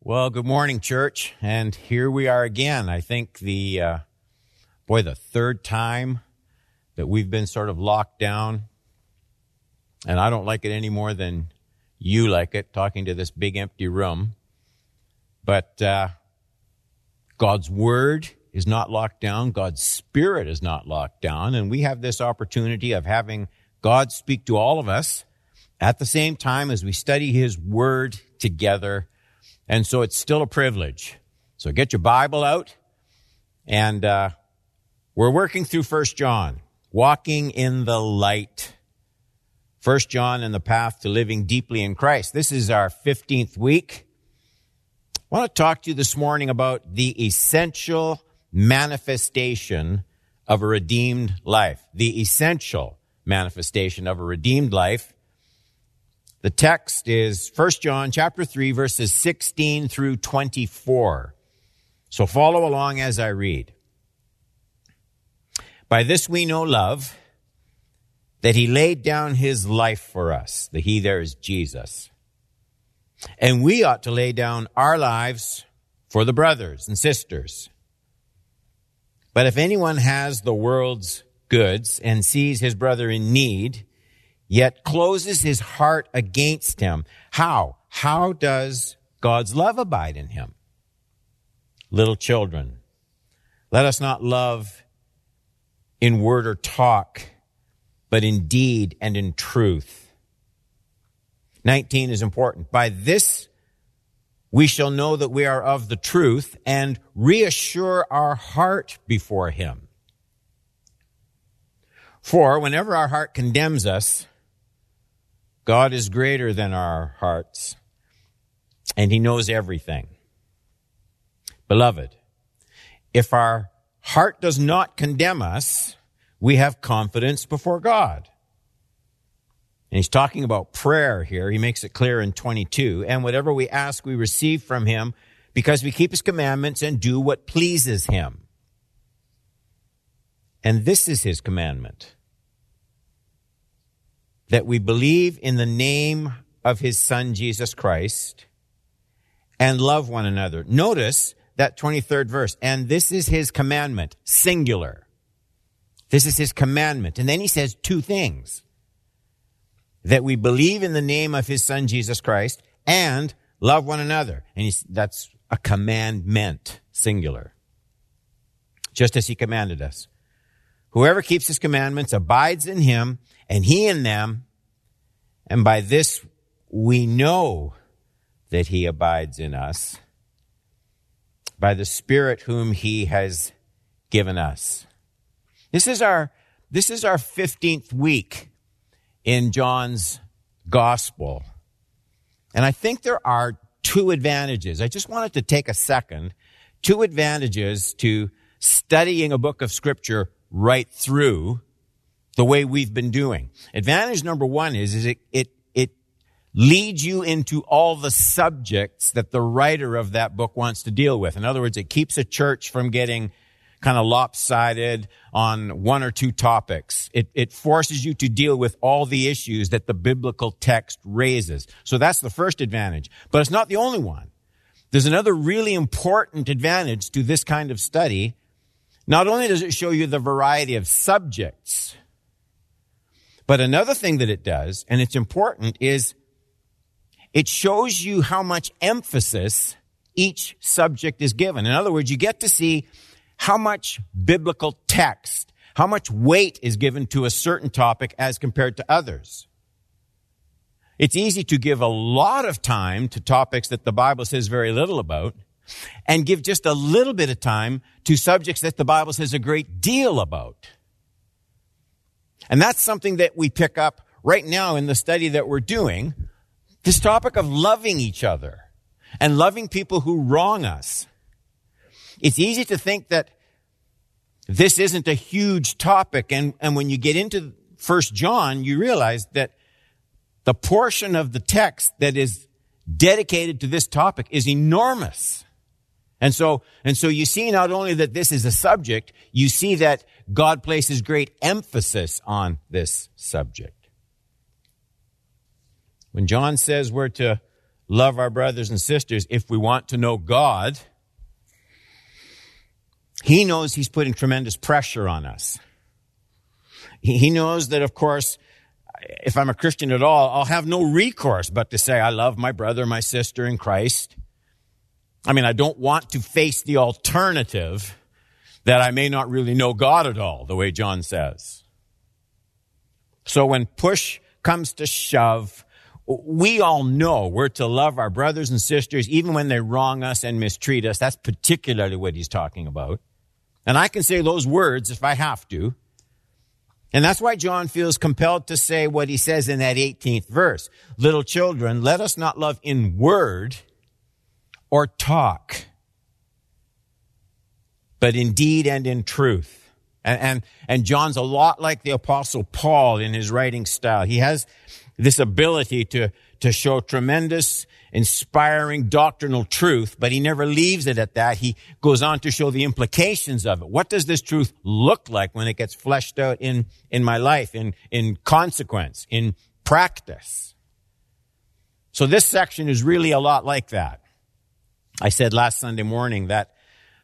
Well, good morning, church. And here we are again. I think the, uh, boy, the third time that we've been sort of locked down. And I don't like it any more than you like it, talking to this big empty room. But, uh, God's word is not locked down. God's spirit is not locked down. And we have this opportunity of having God speak to all of us at the same time as we study his word together and so it's still a privilege. So get your Bible out. And uh, we're working through First John, walking in the light. First John and the path to living deeply in Christ. This is our 15th week. I want to talk to you this morning about the essential manifestation of a redeemed life. The essential manifestation of a redeemed life. The text is 1 John chapter 3 verses 16 through 24. So follow along as I read. By this we know love, that he laid down his life for us. The he there is Jesus. And we ought to lay down our lives for the brothers and sisters. But if anyone has the world's goods and sees his brother in need, yet closes his heart against him. How? How does God's love abide in him? Little children, let us not love in word or talk, but in deed and in truth. 19 is important. By this we shall know that we are of the truth and reassure our heart before him. For whenever our heart condemns us, God is greater than our hearts, and He knows everything. Beloved, if our heart does not condemn us, we have confidence before God. And he's talking about prayer here. He makes it clear in 22. And whatever we ask, we receive from him because we keep his commandments and do what pleases him. And this is his commandment that we believe in the name of his son, Jesus Christ, and love one another. Notice that 23rd verse. And this is his commandment, singular. This is his commandment. And then he says two things. That we believe in the name of his son, Jesus Christ, and love one another. And that's a commandment, singular. Just as he commanded us. Whoever keeps his commandments abides in him and he in them. And by this we know that he abides in us by the spirit whom he has given us. This is our, this is our 15th week in John's gospel. And I think there are two advantages. I just wanted to take a second. Two advantages to studying a book of scripture right through the way we've been doing. Advantage number one is, is it, it, it leads you into all the subjects that the writer of that book wants to deal with. In other words, it keeps a church from getting kind of lopsided on one or two topics. It, it forces you to deal with all the issues that the biblical text raises. So that's the first advantage. But it's not the only one. There's another really important advantage to this kind of study. Not only does it show you the variety of subjects but another thing that it does, and it's important, is it shows you how much emphasis each subject is given. In other words, you get to see how much biblical text, how much weight is given to a certain topic as compared to others. It's easy to give a lot of time to topics that the Bible says very little about and give just a little bit of time to subjects that the Bible says a great deal about. And that's something that we pick up right now in the study that we're doing. This topic of loving each other and loving people who wrong us. It's easy to think that this isn't a huge topic. And, and when you get into First John, you realize that the portion of the text that is dedicated to this topic is enormous. And so, and so you see not only that this is a subject, you see that God places great emphasis on this subject. When John says we're to love our brothers and sisters if we want to know God, he knows he's putting tremendous pressure on us. He knows that, of course, if I'm a Christian at all, I'll have no recourse but to say, I love my brother, my sister in Christ. I mean, I don't want to face the alternative that I may not really know God at all, the way John says. So when push comes to shove, we all know we're to love our brothers and sisters even when they wrong us and mistreat us. That's particularly what he's talking about. And I can say those words if I have to. And that's why John feels compelled to say what he says in that 18th verse. Little children, let us not love in word or talk, but in deed and in truth. And, and, and John's a lot like the apostle Paul in his writing style. He has this ability to, to show tremendous inspiring doctrinal truth, but he never leaves it at that. He goes on to show the implications of it. What does this truth look like when it gets fleshed out in, in my life, in, in consequence, in practice? So this section is really a lot like that. I said last Sunday morning that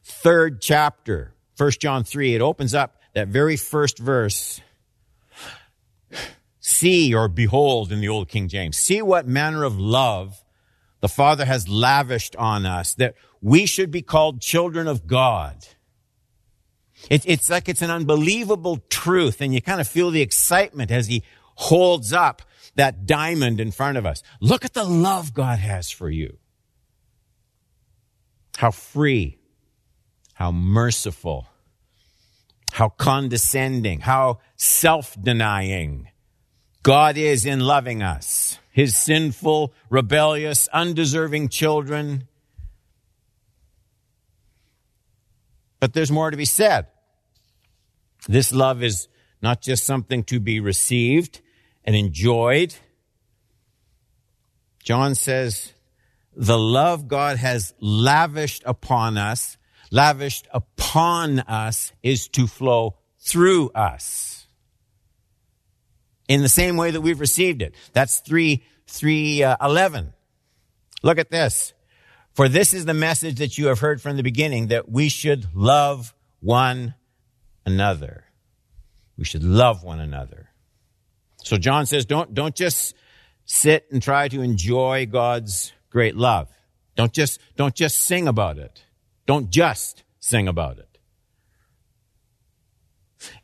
third chapter, 1 John 3, it opens up that very first verse See or behold in the old King James. See what manner of love the Father has lavished on us that we should be called children of God. It, it's like it's an unbelievable truth and you kind of feel the excitement as he holds up that diamond in front of us. Look at the love God has for you. How free, how merciful, how condescending, how self-denying God is in loving us his sinful, rebellious, undeserving children. But there's more to be said. This love is not just something to be received and enjoyed. John says, the love God has lavished upon us, lavished upon us is to flow through us in the same way that we've received it. That's 3, 3, uh, 11. Look at this. For this is the message that you have heard from the beginning that we should love one another. We should love one another. So John says, don't, don't just sit and try to enjoy God's great love. Don't just, don't just sing about it. Don't just sing about it.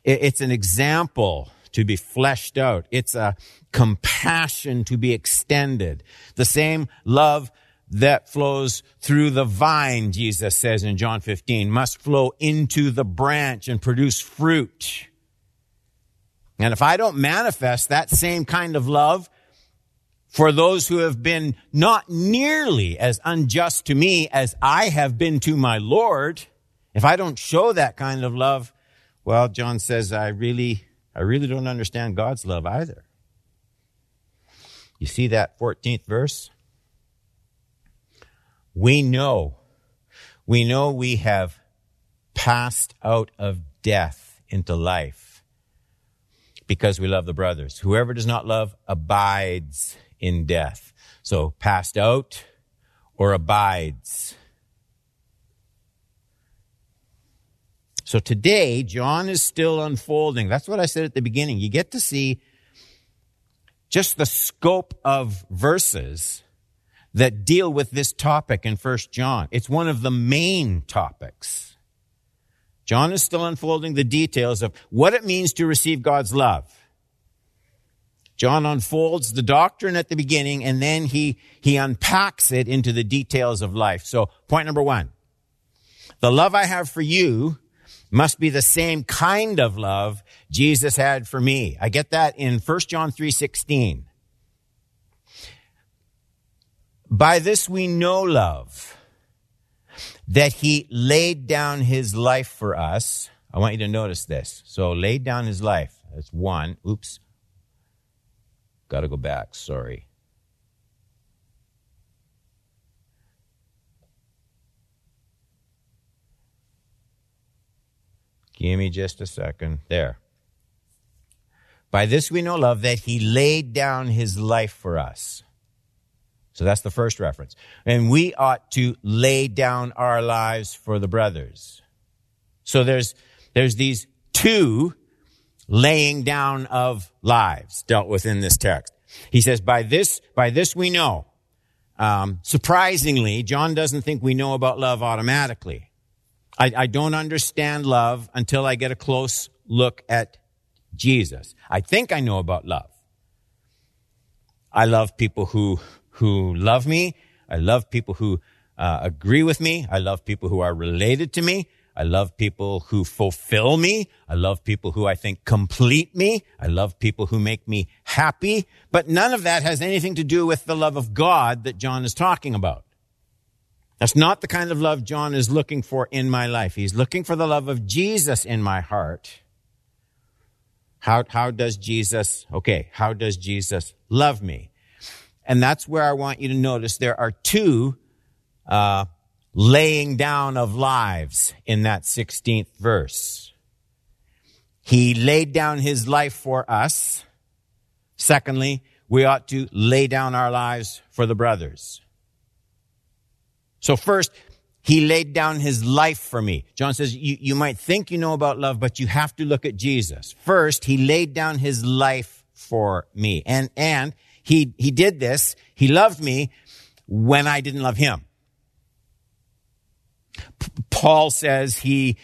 It's an example to be fleshed out. It's a compassion to be extended. The same love that flows through the vine, Jesus says in John 15, must flow into the branch and produce fruit. And if I don't manifest that same kind of love for those who have been not nearly as unjust to me as I have been to my Lord, if I don't show that kind of love, well, John says, I really I really don't understand God's love either. You see that 14th verse? We know, we know we have passed out of death into life because we love the brothers. Whoever does not love abides in death. So passed out or abides. So today, John is still unfolding. That's what I said at the beginning. You get to see just the scope of verses that deal with this topic in First John. It's one of the main topics. John is still unfolding the details of what it means to receive God's love. John unfolds the doctrine at the beginning and then he, he unpacks it into the details of life. So point number one. The love I have for you must be the same kind of love Jesus had for me. I get that in 1 John 3:16. By this we know love, that he laid down his life for us. I want you to notice this. So laid down his life. That's one. Oops. Got to go back. Sorry. Give me just a second. There. By this we know love that he laid down his life for us. So that's the first reference. And we ought to lay down our lives for the brothers. So there's, there's these two laying down of lives dealt with in this text. He says, by this, by this we know. Um, surprisingly, John doesn't think we know about love automatically. I, I don't understand love until I get a close look at Jesus. I think I know about love. I love people who, who love me. I love people who uh, agree with me. I love people who are related to me. I love people who fulfill me. I love people who I think complete me. I love people who make me happy. But none of that has anything to do with the love of God that John is talking about. That's not the kind of love John is looking for in my life. He's looking for the love of Jesus in my heart. How, how does Jesus, okay, how does Jesus love me? And that's where I want you to notice there are two, uh, laying down of lives in that 16th verse. He laid down his life for us. Secondly, we ought to lay down our lives for the brothers. So first, he laid down his life for me. John says, you, you might think you know about love, but you have to look at Jesus. First, he laid down his life for me. And, and he, he did this. He loved me when I didn't love him. Paul says he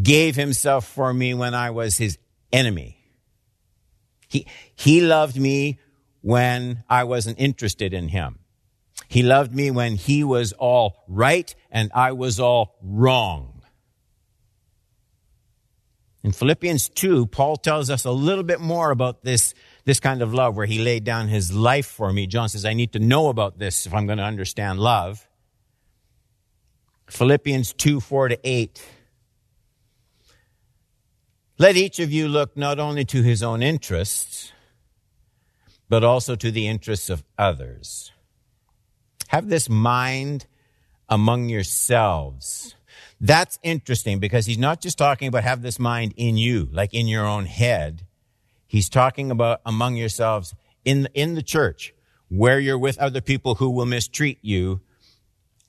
gave himself for me when I was his enemy. He, he loved me when I wasn't interested in him. He loved me when he was all right and I was all wrong. In Philippians 2, Paul tells us a little bit more about this, this kind of love where he laid down his life for me. John says, I need to know about this if I'm going to understand love. Philippians 2 4 to 8. Let each of you look not only to his own interests, but also to the interests of others. Have this mind among yourselves. That's interesting because he's not just talking about have this mind in you, like in your own head. He's talking about among yourselves in, in the church where you're with other people who will mistreat you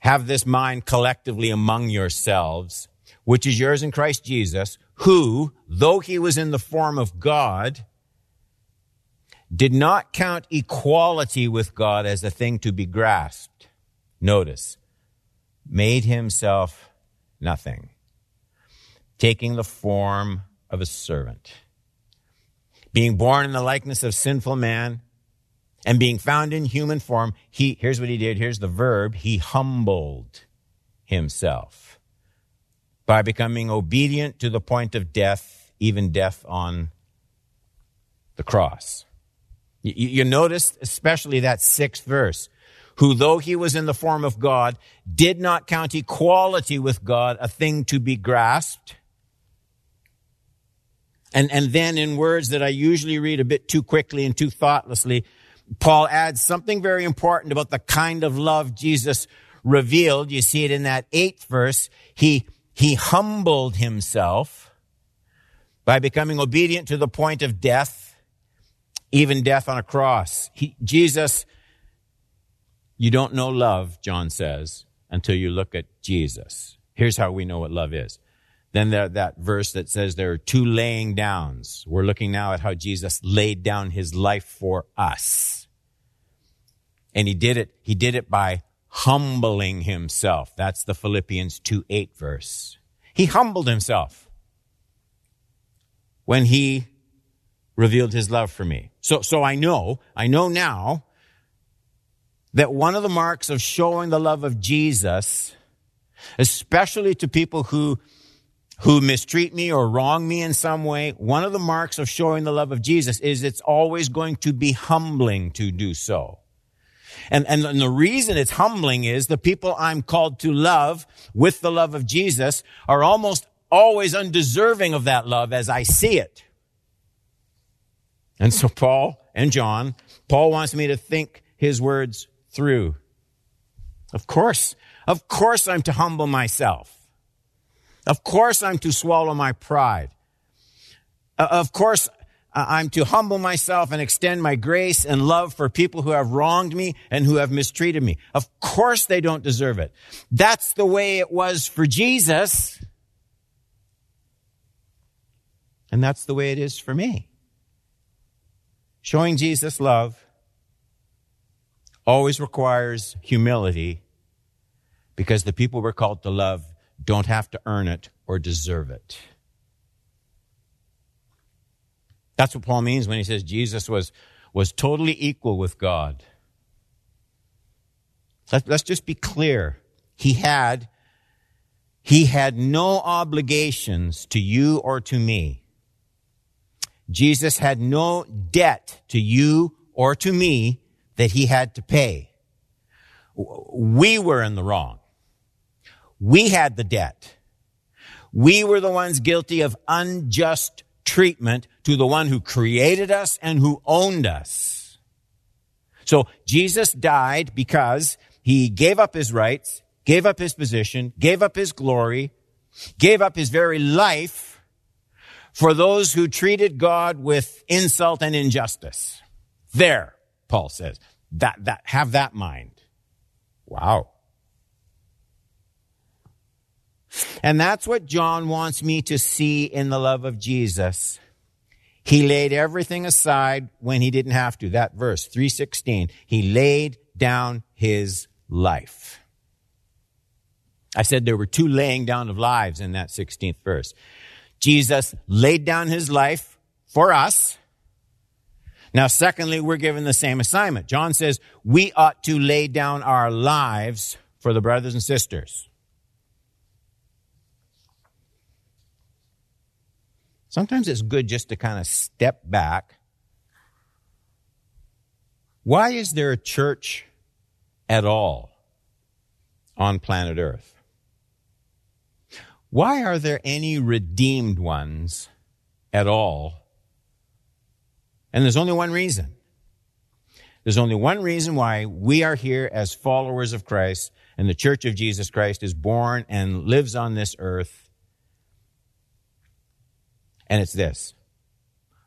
have this mind collectively among yourselves, which is yours in Christ Jesus, who, though he was in the form of God, did not count equality with God as a thing to be grasped. Notice, made himself nothing, taking the form of a servant. Being born in the likeness of sinful man, and being found in human form, he, here's what he did. Here's the verb. He humbled himself by becoming obedient to the point of death, even death on the cross. You, you notice especially that sixth verse. Who, though he was in the form of God, did not count equality with God a thing to be grasped. And, and then in words that I usually read a bit too quickly and too thoughtlessly, Paul adds something very important about the kind of love Jesus revealed. You see it in that eighth verse. He, he humbled himself by becoming obedient to the point of death, even death on a cross. He, Jesus, you don't know love, John says, until you look at Jesus. Here's how we know what love is. Then there, that verse that says there are two laying downs. We're looking now at how Jesus laid down his life for us. And he did it, he did it by humbling himself. That's the Philippians 2 8 verse. He humbled himself when he revealed his love for me. So, so I know, I know now that one of the marks of showing the love of Jesus, especially to people who who mistreat me or wrong me in some way, one of the marks of showing the love of Jesus is it's always going to be humbling to do so. And, and, the reason it's humbling is the people I'm called to love with the love of Jesus are almost always undeserving of that love as I see it. And so Paul and John, Paul wants me to think his words through. Of course, of course I'm to humble myself. Of course I'm to swallow my pride. Uh, of course I'm to humble myself and extend my grace and love for people who have wronged me and who have mistreated me. Of course they don't deserve it. That's the way it was for Jesus. And that's the way it is for me. Showing Jesus love always requires humility because the people we're called to love don't have to earn it or deserve it. That's what Paul means when he says Jesus was, was totally equal with God. Let, let's just be clear. He had, he had no obligations to you or to me. Jesus had no debt to you or to me that he had to pay. We were in the wrong. We had the debt. We were the ones guilty of unjust treatment to the one who created us and who owned us. So Jesus died because he gave up his rights, gave up his position, gave up his glory, gave up his very life for those who treated God with insult and injustice. There, Paul says, that, that, have that mind. Wow. And that's what John wants me to see in the love of Jesus. He laid everything aside when he didn't have to. That verse, 316. He laid down his life. I said there were two laying down of lives in that 16th verse. Jesus laid down his life for us. Now, secondly, we're given the same assignment. John says we ought to lay down our lives for the brothers and sisters. Sometimes it's good just to kind of step back. Why is there a church at all on planet Earth? Why are there any redeemed ones at all? And there's only one reason. There's only one reason why we are here as followers of Christ and the church of Jesus Christ is born and lives on this earth and it's this.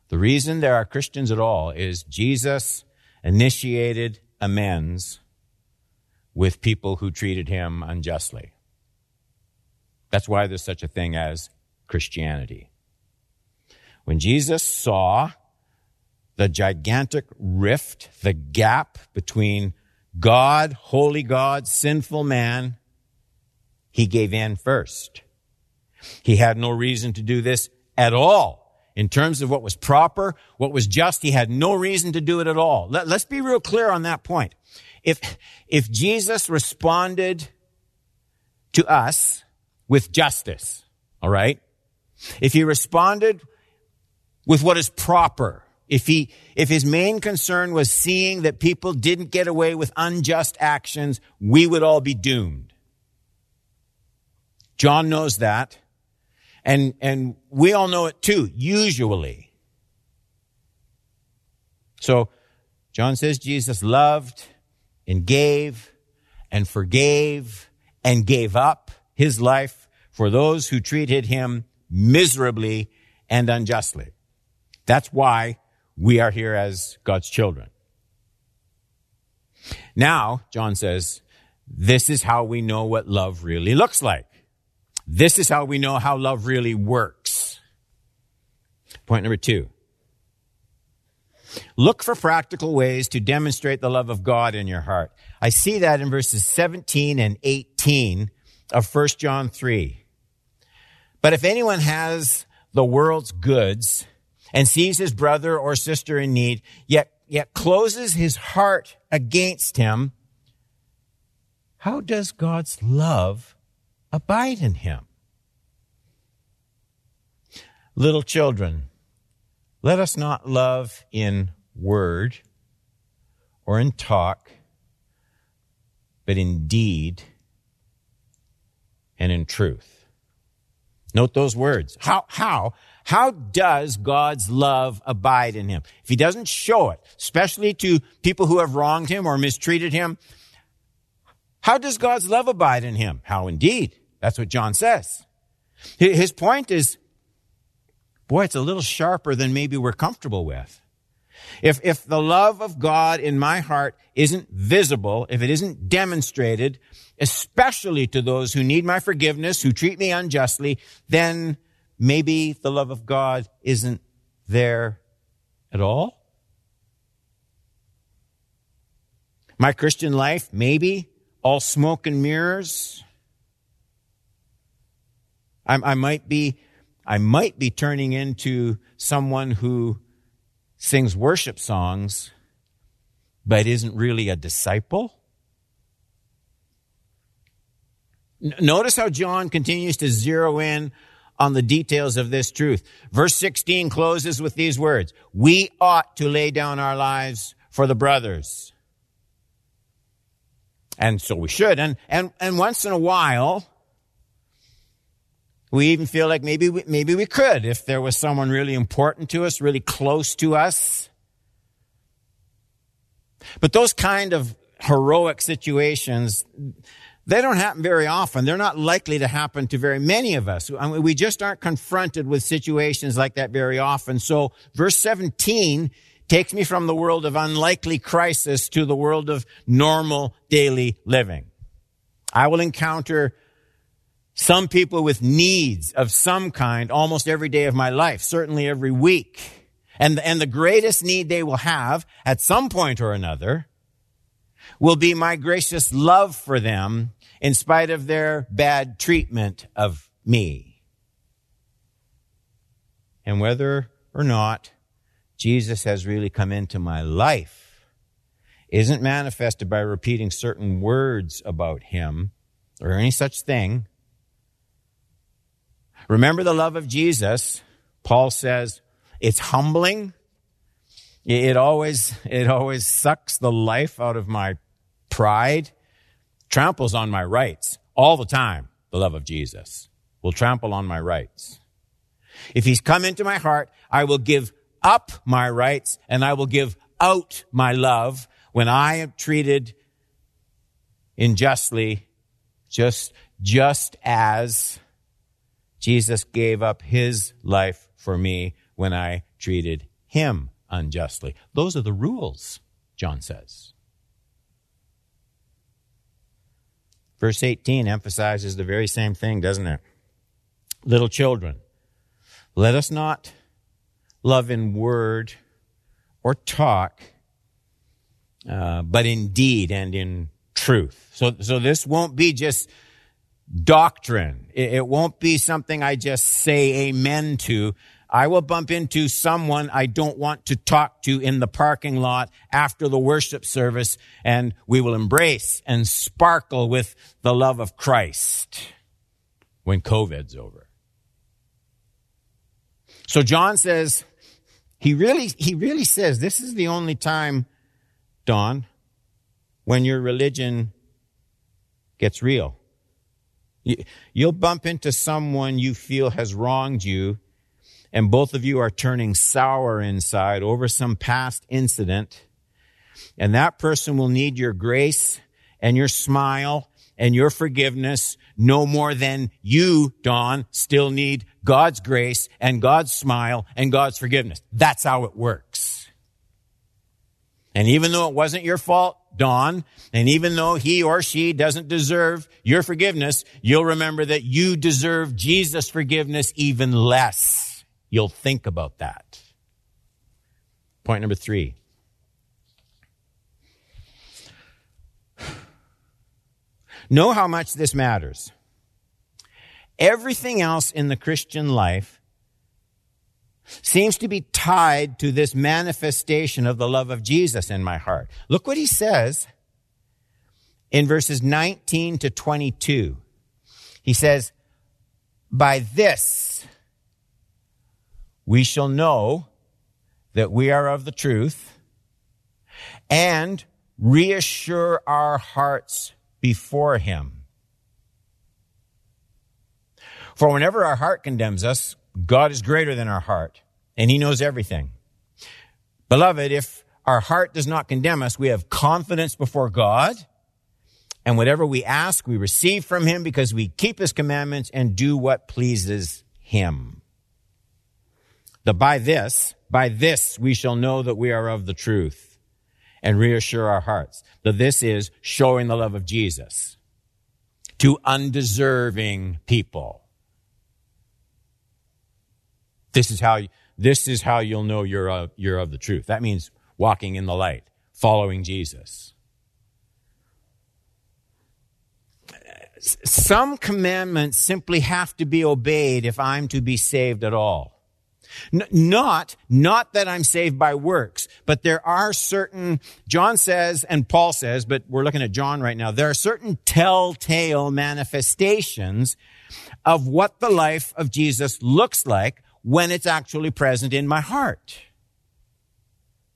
The reason there are Christians at all is Jesus initiated amends with people who treated him unjustly. That's why there's such a thing as Christianity. When Jesus saw the gigantic rift, the gap between God, holy God, sinful man, he gave in first. He had no reason to do this at all. In terms of what was proper, what was just, he had no reason to do it at all. Let, let's be real clear on that point. If, if Jesus responded to us with justice, all right? If he responded with what is proper, if he, if his main concern was seeing that people didn't get away with unjust actions, we would all be doomed. John knows that. And, and we all know it too, usually. So, John says Jesus loved and gave and forgave and gave up his life for those who treated him miserably and unjustly. That's why we are here as God's children. Now, John says, this is how we know what love really looks like. This is how we know how love really works. Point number two. Look for practical ways to demonstrate the love of God in your heart. I see that in verses 17 and 18 of 1 John 3. But if anyone has the world's goods and sees his brother or sister in need, yet, yet closes his heart against him, how does God's love abide in him. Little children, let us not love in word or in talk, but in deed and in truth. Note those words. How, how, how does God's love abide in him? If he doesn't show it, especially to people who have wronged him or mistreated him, how does God's love abide in him? How indeed? That's what John says. His point is, boy, it's a little sharper than maybe we're comfortable with. If, if the love of God in my heart isn't visible, if it isn't demonstrated, especially to those who need my forgiveness, who treat me unjustly, then maybe the love of God isn't there at all. My Christian life, maybe all smoke and mirrors. I, I might be, I might be turning into someone who sings worship songs, but isn't really a disciple. Notice how John continues to zero in on the details of this truth. Verse 16 closes with these words. We ought to lay down our lives for the brothers. And so we should. And, and, and once in a while, we even feel like maybe we, maybe we could if there was someone really important to us, really close to us. But those kind of heroic situations, they don't happen very often. They're not likely to happen to very many of us. I mean, we just aren't confronted with situations like that very often. So verse 17 takes me from the world of unlikely crisis to the world of normal daily living. I will encounter some people with needs of some kind almost every day of my life, certainly every week. And, and the greatest need they will have at some point or another will be my gracious love for them in spite of their bad treatment of me. And whether or not Jesus has really come into my life isn't manifested by repeating certain words about him or any such thing, Remember the love of Jesus. Paul says it's humbling. It always, it always sucks the life out of my pride, tramples on my rights all the time. The love of Jesus will trample on my rights. If he's come into my heart, I will give up my rights and I will give out my love when I am treated unjustly, just, just as Jesus gave up his life for me when I treated him unjustly. Those are the rules, John says. Verse 18 emphasizes the very same thing, doesn't it? Little children, let us not love in word or talk, uh, but in deed and in truth. So, so this won't be just doctrine. It won't be something I just say amen to. I will bump into someone I don't want to talk to in the parking lot after the worship service and we will embrace and sparkle with the love of Christ when COVID's over. So John says, he really, he really says this is the only time, Don, when your religion gets real. You'll bump into someone you feel has wronged you, and both of you are turning sour inside over some past incident. And that person will need your grace and your smile and your forgiveness no more than you, Don, still need God's grace and God's smile and God's forgiveness. That's how it works. And even though it wasn't your fault, Don, and even though he or she doesn't deserve your forgiveness, you'll remember that you deserve Jesus' forgiveness even less. You'll think about that. Point number three. Know how much this matters. Everything else in the Christian life seems to be tied to this manifestation of the love of Jesus in my heart. Look what he says in verses 19 to 22. He says, by this we shall know that we are of the truth and reassure our hearts before him. For whenever our heart condemns us, God is greater than our heart, and He knows everything. Beloved, if our heart does not condemn us, we have confidence before God, and whatever we ask, we receive from Him because we keep His commandments and do what pleases Him. The by this, by this we shall know that we are of the truth and reassure our hearts. That this is showing the love of Jesus to undeserving people. This is how, this is how you'll know you're of, you're of the truth. That means walking in the light, following Jesus. Some commandments simply have to be obeyed if I'm to be saved at all. N- not, not that I'm saved by works, but there are certain, John says, and Paul says, but we're looking at John right now, there are certain telltale manifestations of what the life of Jesus looks like when it's actually present in my heart.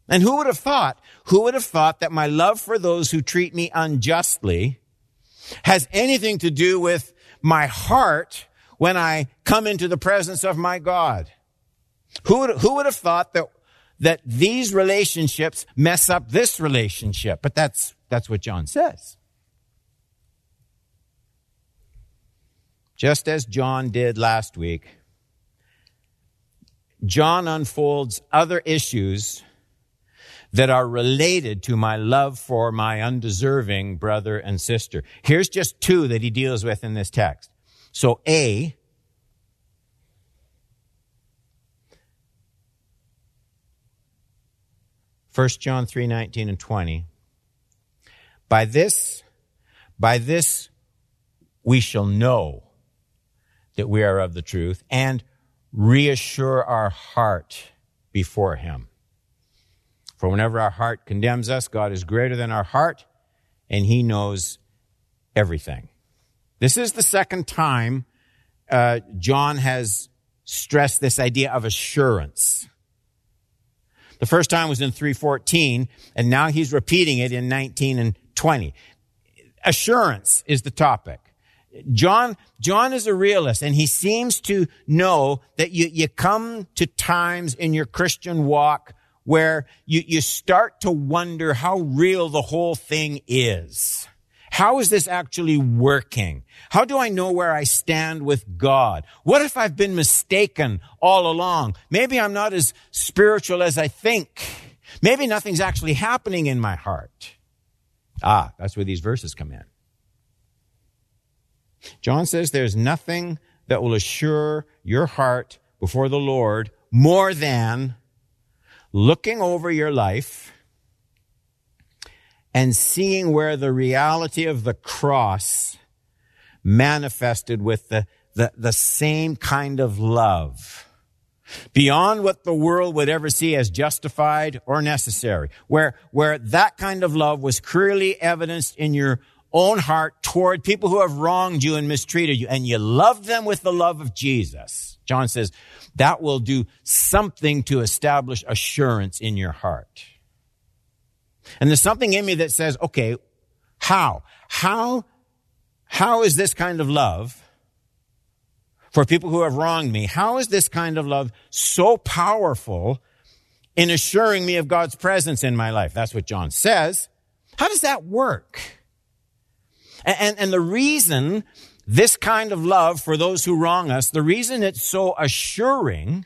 And who would have thought, who would have thought that my love for those who treat me unjustly has anything to do with my heart when I come into the presence of my God? Who would, who would have thought that, that these relationships mess up this relationship? But that's, that's what John says. Just as John did last week, John unfolds other issues that are related to my love for my undeserving brother and sister. Here's just two that he deals with in this text. So A, 1 John 3, 19 and 20. By this, by this we shall know that we are of the truth and reassure our heart before him. For whenever our heart condemns us, God is greater than our heart and he knows everything. This is the second time uh, John has stressed this idea of assurance. The first time was in 314, and now he's repeating it in 19 and 20. Assurance is the topic. John, John is a realist and he seems to know that you, you come to times in your Christian walk where you, you start to wonder how real the whole thing is. How is this actually working? How do I know where I stand with God? What if I've been mistaken all along? Maybe I'm not as spiritual as I think. Maybe nothing's actually happening in my heart. Ah, that's where these verses come in. John says there's nothing that will assure your heart before the Lord more than looking over your life and seeing where the reality of the cross manifested with the, the, the same kind of love beyond what the world would ever see as justified or necessary, where, where that kind of love was clearly evidenced in your own heart toward people who have wronged you and mistreated you, and you love them with the love of Jesus. John says that will do something to establish assurance in your heart. And there's something in me that says, okay, how? How, how is this kind of love for people who have wronged me? How is this kind of love so powerful in assuring me of God's presence in my life? That's what John says. How does that work? And, and, the reason this kind of love for those who wrong us, the reason it's so assuring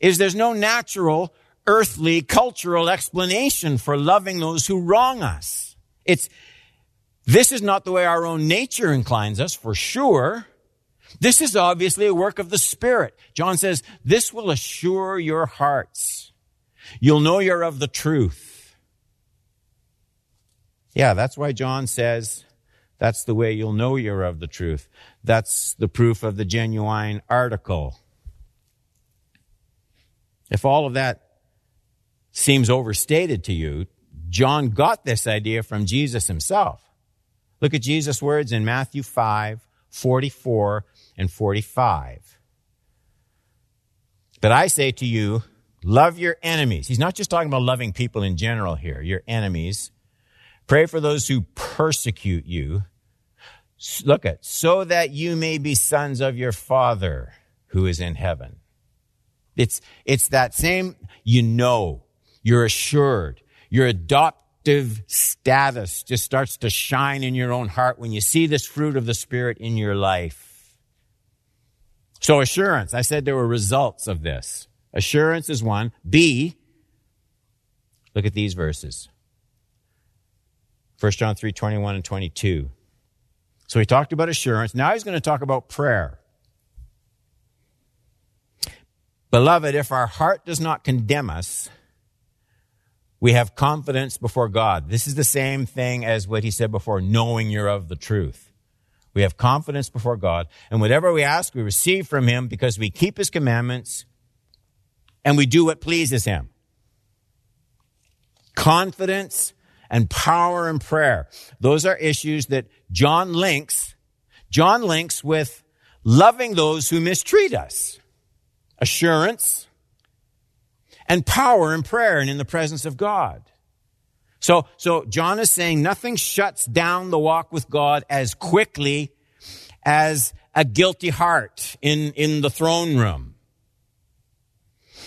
is there's no natural earthly cultural explanation for loving those who wrong us. It's, this is not the way our own nature inclines us, for sure. This is obviously a work of the Spirit. John says, this will assure your hearts. You'll know you're of the truth. Yeah, that's why John says, that's the way you'll know you're of the truth. That's the proof of the genuine article. If all of that seems overstated to you, John got this idea from Jesus himself. Look at Jesus' words in Matthew 5, 44 and 45. But I say to you, love your enemies. He's not just talking about loving people in general here, your enemies. Pray for those who persecute you. Look at, so that you may be sons of your Father who is in heaven. It's, it's that same, you know, you're assured. Your adoptive status just starts to shine in your own heart when you see this fruit of the Spirit in your life. So assurance, I said there were results of this. Assurance is one. B, look at these verses. 1 John 3, 21 and 22. So he talked about assurance. Now he's going to talk about prayer. Beloved, if our heart does not condemn us, we have confidence before God. This is the same thing as what he said before, knowing you're of the truth. We have confidence before God, and whatever we ask, we receive from him because we keep his commandments and we do what pleases him. Confidence and power in prayer. Those are issues that John links. John links with loving those who mistreat us. Assurance and power in prayer and in the presence of God. So, so John is saying nothing shuts down the walk with God as quickly as a guilty heart in, in the throne room.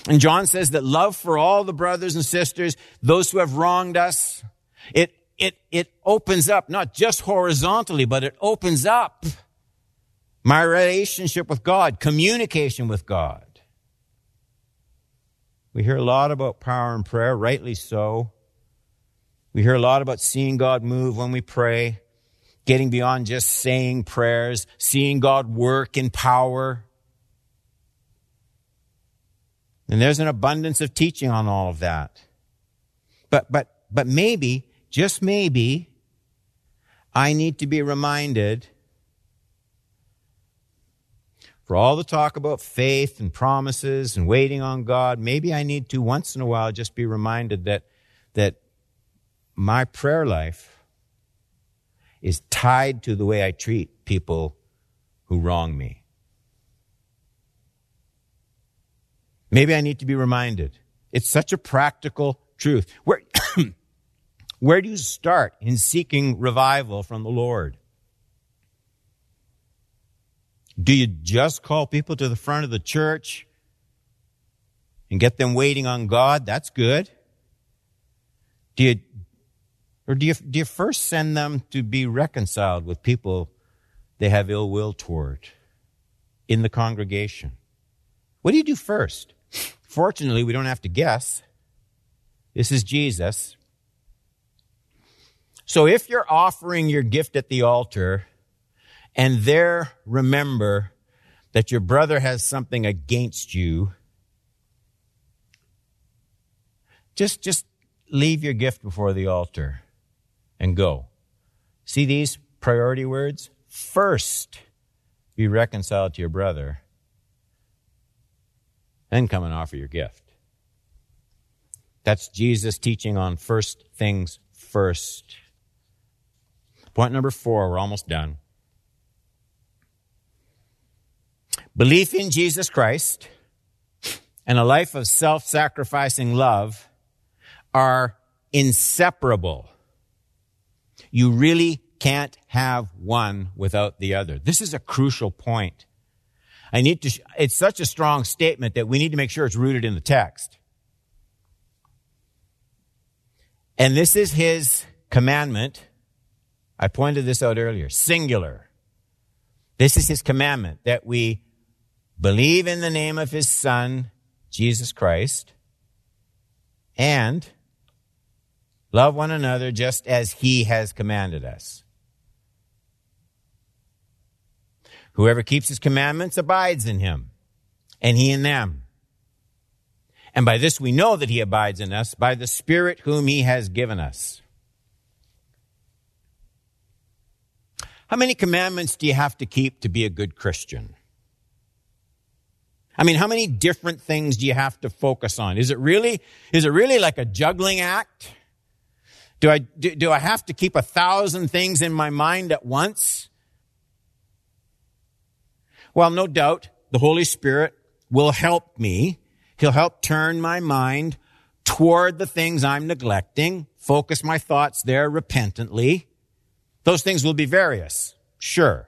And John says that love for all the brothers and sisters, those who have wronged us, it, it, it opens up, not just horizontally, but it opens up my relationship with God, communication with God. We hear a lot about power and prayer, rightly so. We hear a lot about seeing God move when we pray, getting beyond just saying prayers, seeing God work in power. And there's an abundance of teaching on all of that. But, but, but maybe, just maybe, I need to be reminded for all the talk about faith and promises and waiting on God, maybe I need to once in a while just be reminded that, that my prayer life is tied to the way I treat people who wrong me. Maybe I need to be reminded. It's such a practical truth. Where, where do you start in seeking revival from the Lord? Do you just call people to the front of the church and get them waiting on God? That's good. Do you, or do you, do you first send them to be reconciled with people they have ill will toward in the congregation? What do you do first? Fortunately, we don't have to guess. This is Jesus. So if you're offering your gift at the altar, and there remember that your brother has something against you, just, just leave your gift before the altar and go. See these priority words? First, be reconciled to your brother, then come and offer your gift. That's Jesus teaching on first things first. Point number four, we're almost done. Belief in Jesus Christ and a life of self-sacrificing love are inseparable. You really can't have one without the other. This is a crucial point. I need to, it's such a strong statement that we need to make sure it's rooted in the text. And this is his commandment. I pointed this out earlier. Singular. This is his commandment that we believe in the name of his son, Jesus Christ, and love one another just as he has commanded us. Whoever keeps his commandments abides in him, and he in them. And by this we know that he abides in us, by the Spirit whom he has given us. How many commandments do you have to keep to be a good Christian? I mean, how many different things do you have to focus on? Is it really, is it really like a juggling act? Do I, do, do I have to keep a thousand things in my mind at once? Well, no doubt the Holy Spirit will help me. He'll help turn my mind toward the things I'm neglecting, focus my thoughts there repentantly. Those things will be various, sure.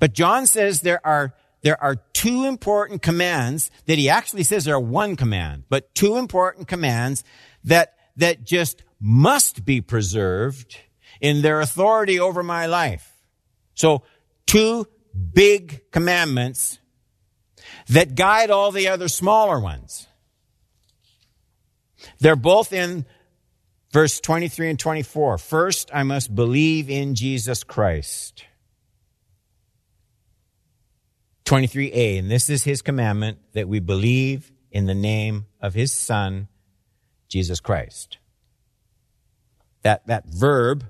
But John says there are there are two important commands that he actually says there are one command, but two important commands that, that just must be preserved in their authority over my life. So two big commandments that guide all the other smaller ones. They're both in verse 23 and 24. First, I must believe in Jesus Christ. 23a, and this is his commandment that we believe in the name of his son, Jesus Christ. That, that verb,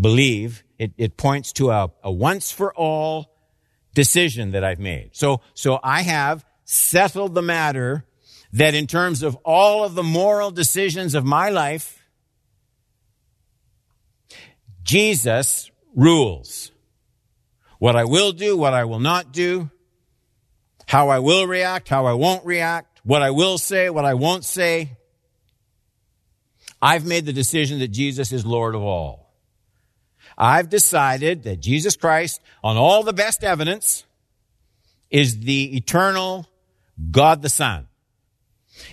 believe, it, it points to a, a once for all decision that I've made. So, so I have settled the matter that in terms of all of the moral decisions of my life, Jesus rules. What I will do, what I will not do, how I will react, how I won't react, what I will say, what I won't say. I've made the decision that Jesus is Lord of all. I've decided that Jesus Christ, on all the best evidence, is the eternal God the Son.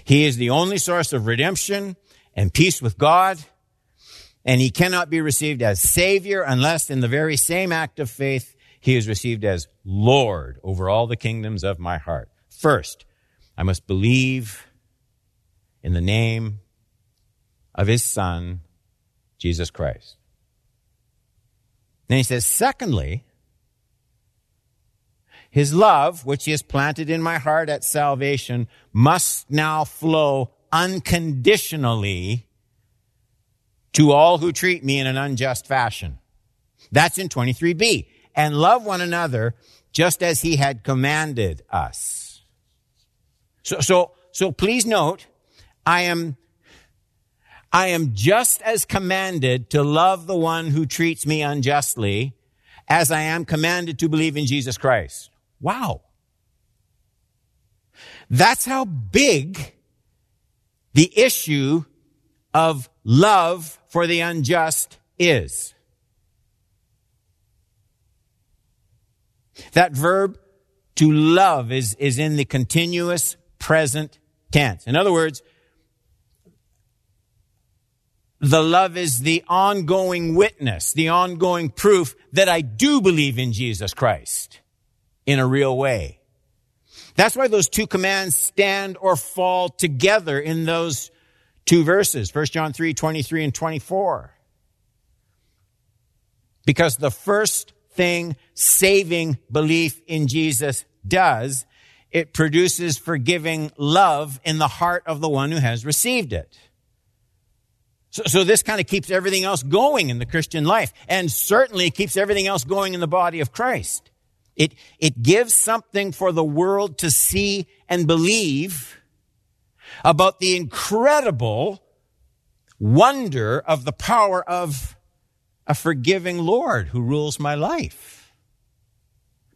He is the only source of redemption and peace with God, and he cannot be received as Savior unless in the very same act of faith he is received as Lord over all the kingdoms of my heart. First, I must believe in the name of his son, Jesus Christ. Then he says, secondly, his love, which he has planted in my heart at salvation, must now flow unconditionally to all who treat me in an unjust fashion. That's in 23b and love one another just as he had commanded us. So, so, so please note, I am, I am just as commanded to love the one who treats me unjustly as I am commanded to believe in Jesus Christ. Wow. That's how big the issue of love for the unjust is. That verb to love is, is in the continuous present tense. In other words, the love is the ongoing witness, the ongoing proof that I do believe in Jesus Christ in a real way. That's why those two commands stand or fall together in those two verses, 1 John 3, 23 and 24. Because the first thing saving belief in Jesus does, it produces forgiving love in the heart of the one who has received it. So, so this kind of keeps everything else going in the Christian life and certainly keeps everything else going in the body of Christ. It, it gives something for the world to see and believe about the incredible wonder of the power of a forgiving Lord who rules my life.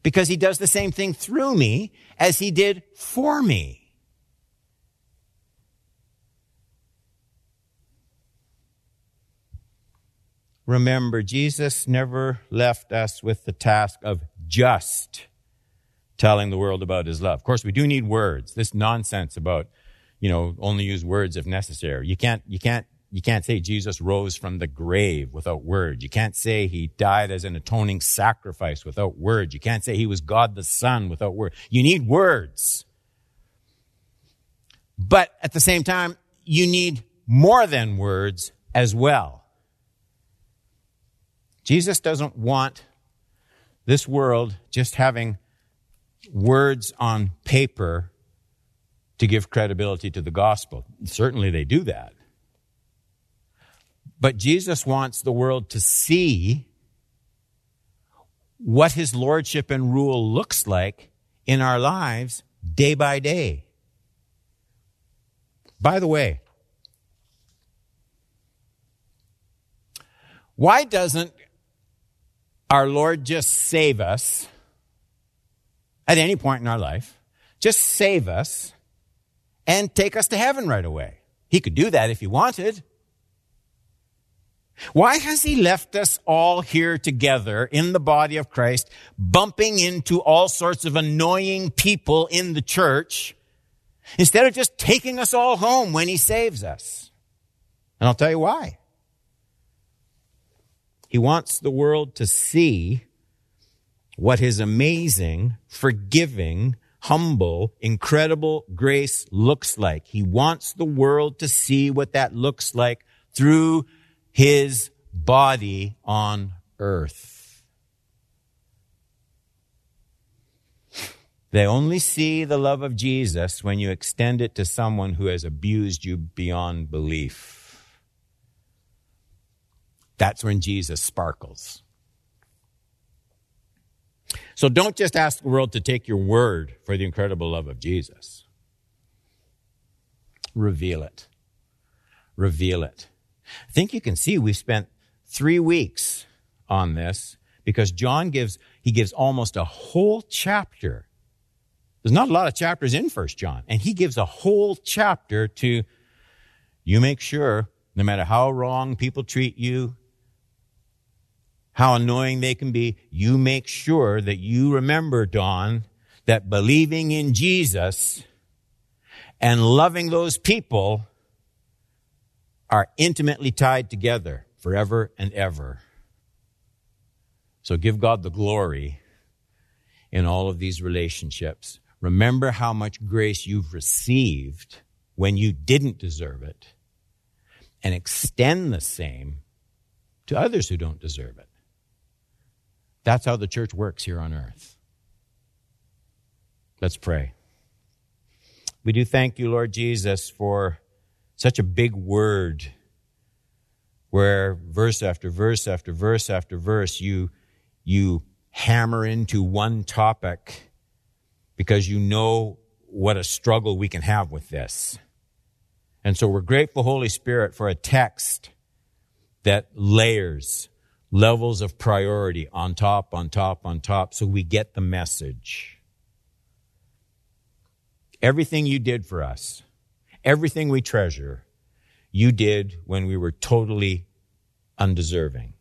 Because he does the same thing through me as he did for me. Remember, Jesus never left us with the task of just telling the world about his love. Of course, we do need words. This nonsense about, you know, only use words if necessary. You can't, you can't you can't say Jesus rose from the grave without words. You can't say he died as an atoning sacrifice without words. You can't say he was God the Son without words. You need words. But at the same time, you need more than words as well. Jesus doesn't want this world just having words on paper to give credibility to the gospel. Certainly they do that. But Jesus wants the world to see what his lordship and rule looks like in our lives day by day. By the way, why doesn't our Lord just save us at any point in our life? Just save us and take us to heaven right away. He could do that if he wanted. Why has he left us all here together in the body of Christ, bumping into all sorts of annoying people in the church, instead of just taking us all home when he saves us? And I'll tell you why. He wants the world to see what his amazing, forgiving, humble, incredible grace looks like. He wants the world to see what that looks like through his body on earth. They only see the love of Jesus when you extend it to someone who has abused you beyond belief. That's when Jesus sparkles. So don't just ask the world to take your word for the incredible love of Jesus. Reveal it. Reveal it. I think you can see we've spent three weeks on this because John gives, he gives almost a whole chapter. There's not a lot of chapters in First John, and he gives a whole chapter to you make sure, no matter how wrong people treat you, how annoying they can be, you make sure that you remember, Don, that believing in Jesus and loving those people are intimately tied together forever and ever. So give God the glory in all of these relationships. Remember how much grace you've received when you didn't deserve it and extend the same to others who don't deserve it. That's how the church works here on earth. Let's pray. We do thank you, Lord Jesus, for such a big word where verse after verse after verse after verse you, you hammer into one topic because you know what a struggle we can have with this. And so we're grateful, Holy Spirit, for a text that layers levels of priority on top, on top, on top, so we get the message. Everything you did for us, everything we treasure, you did when we were totally undeserving.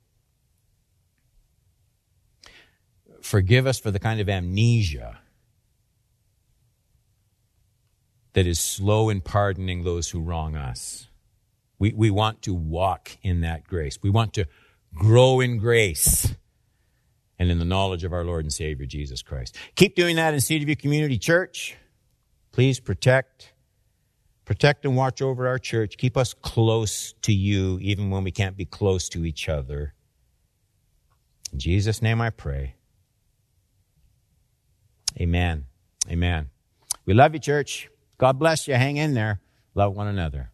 Forgive us for the kind of amnesia that is slow in pardoning those who wrong us. We, we want to walk in that grace. We want to grow in grace and in the knowledge of our Lord and Savior Jesus Christ. Keep doing that in City View Community Church. Please protect, protect and watch over our church. Keep us close to you, even when we can't be close to each other. In Jesus' name I pray. Amen. Amen. We love you, church. God bless you. Hang in there. Love one another.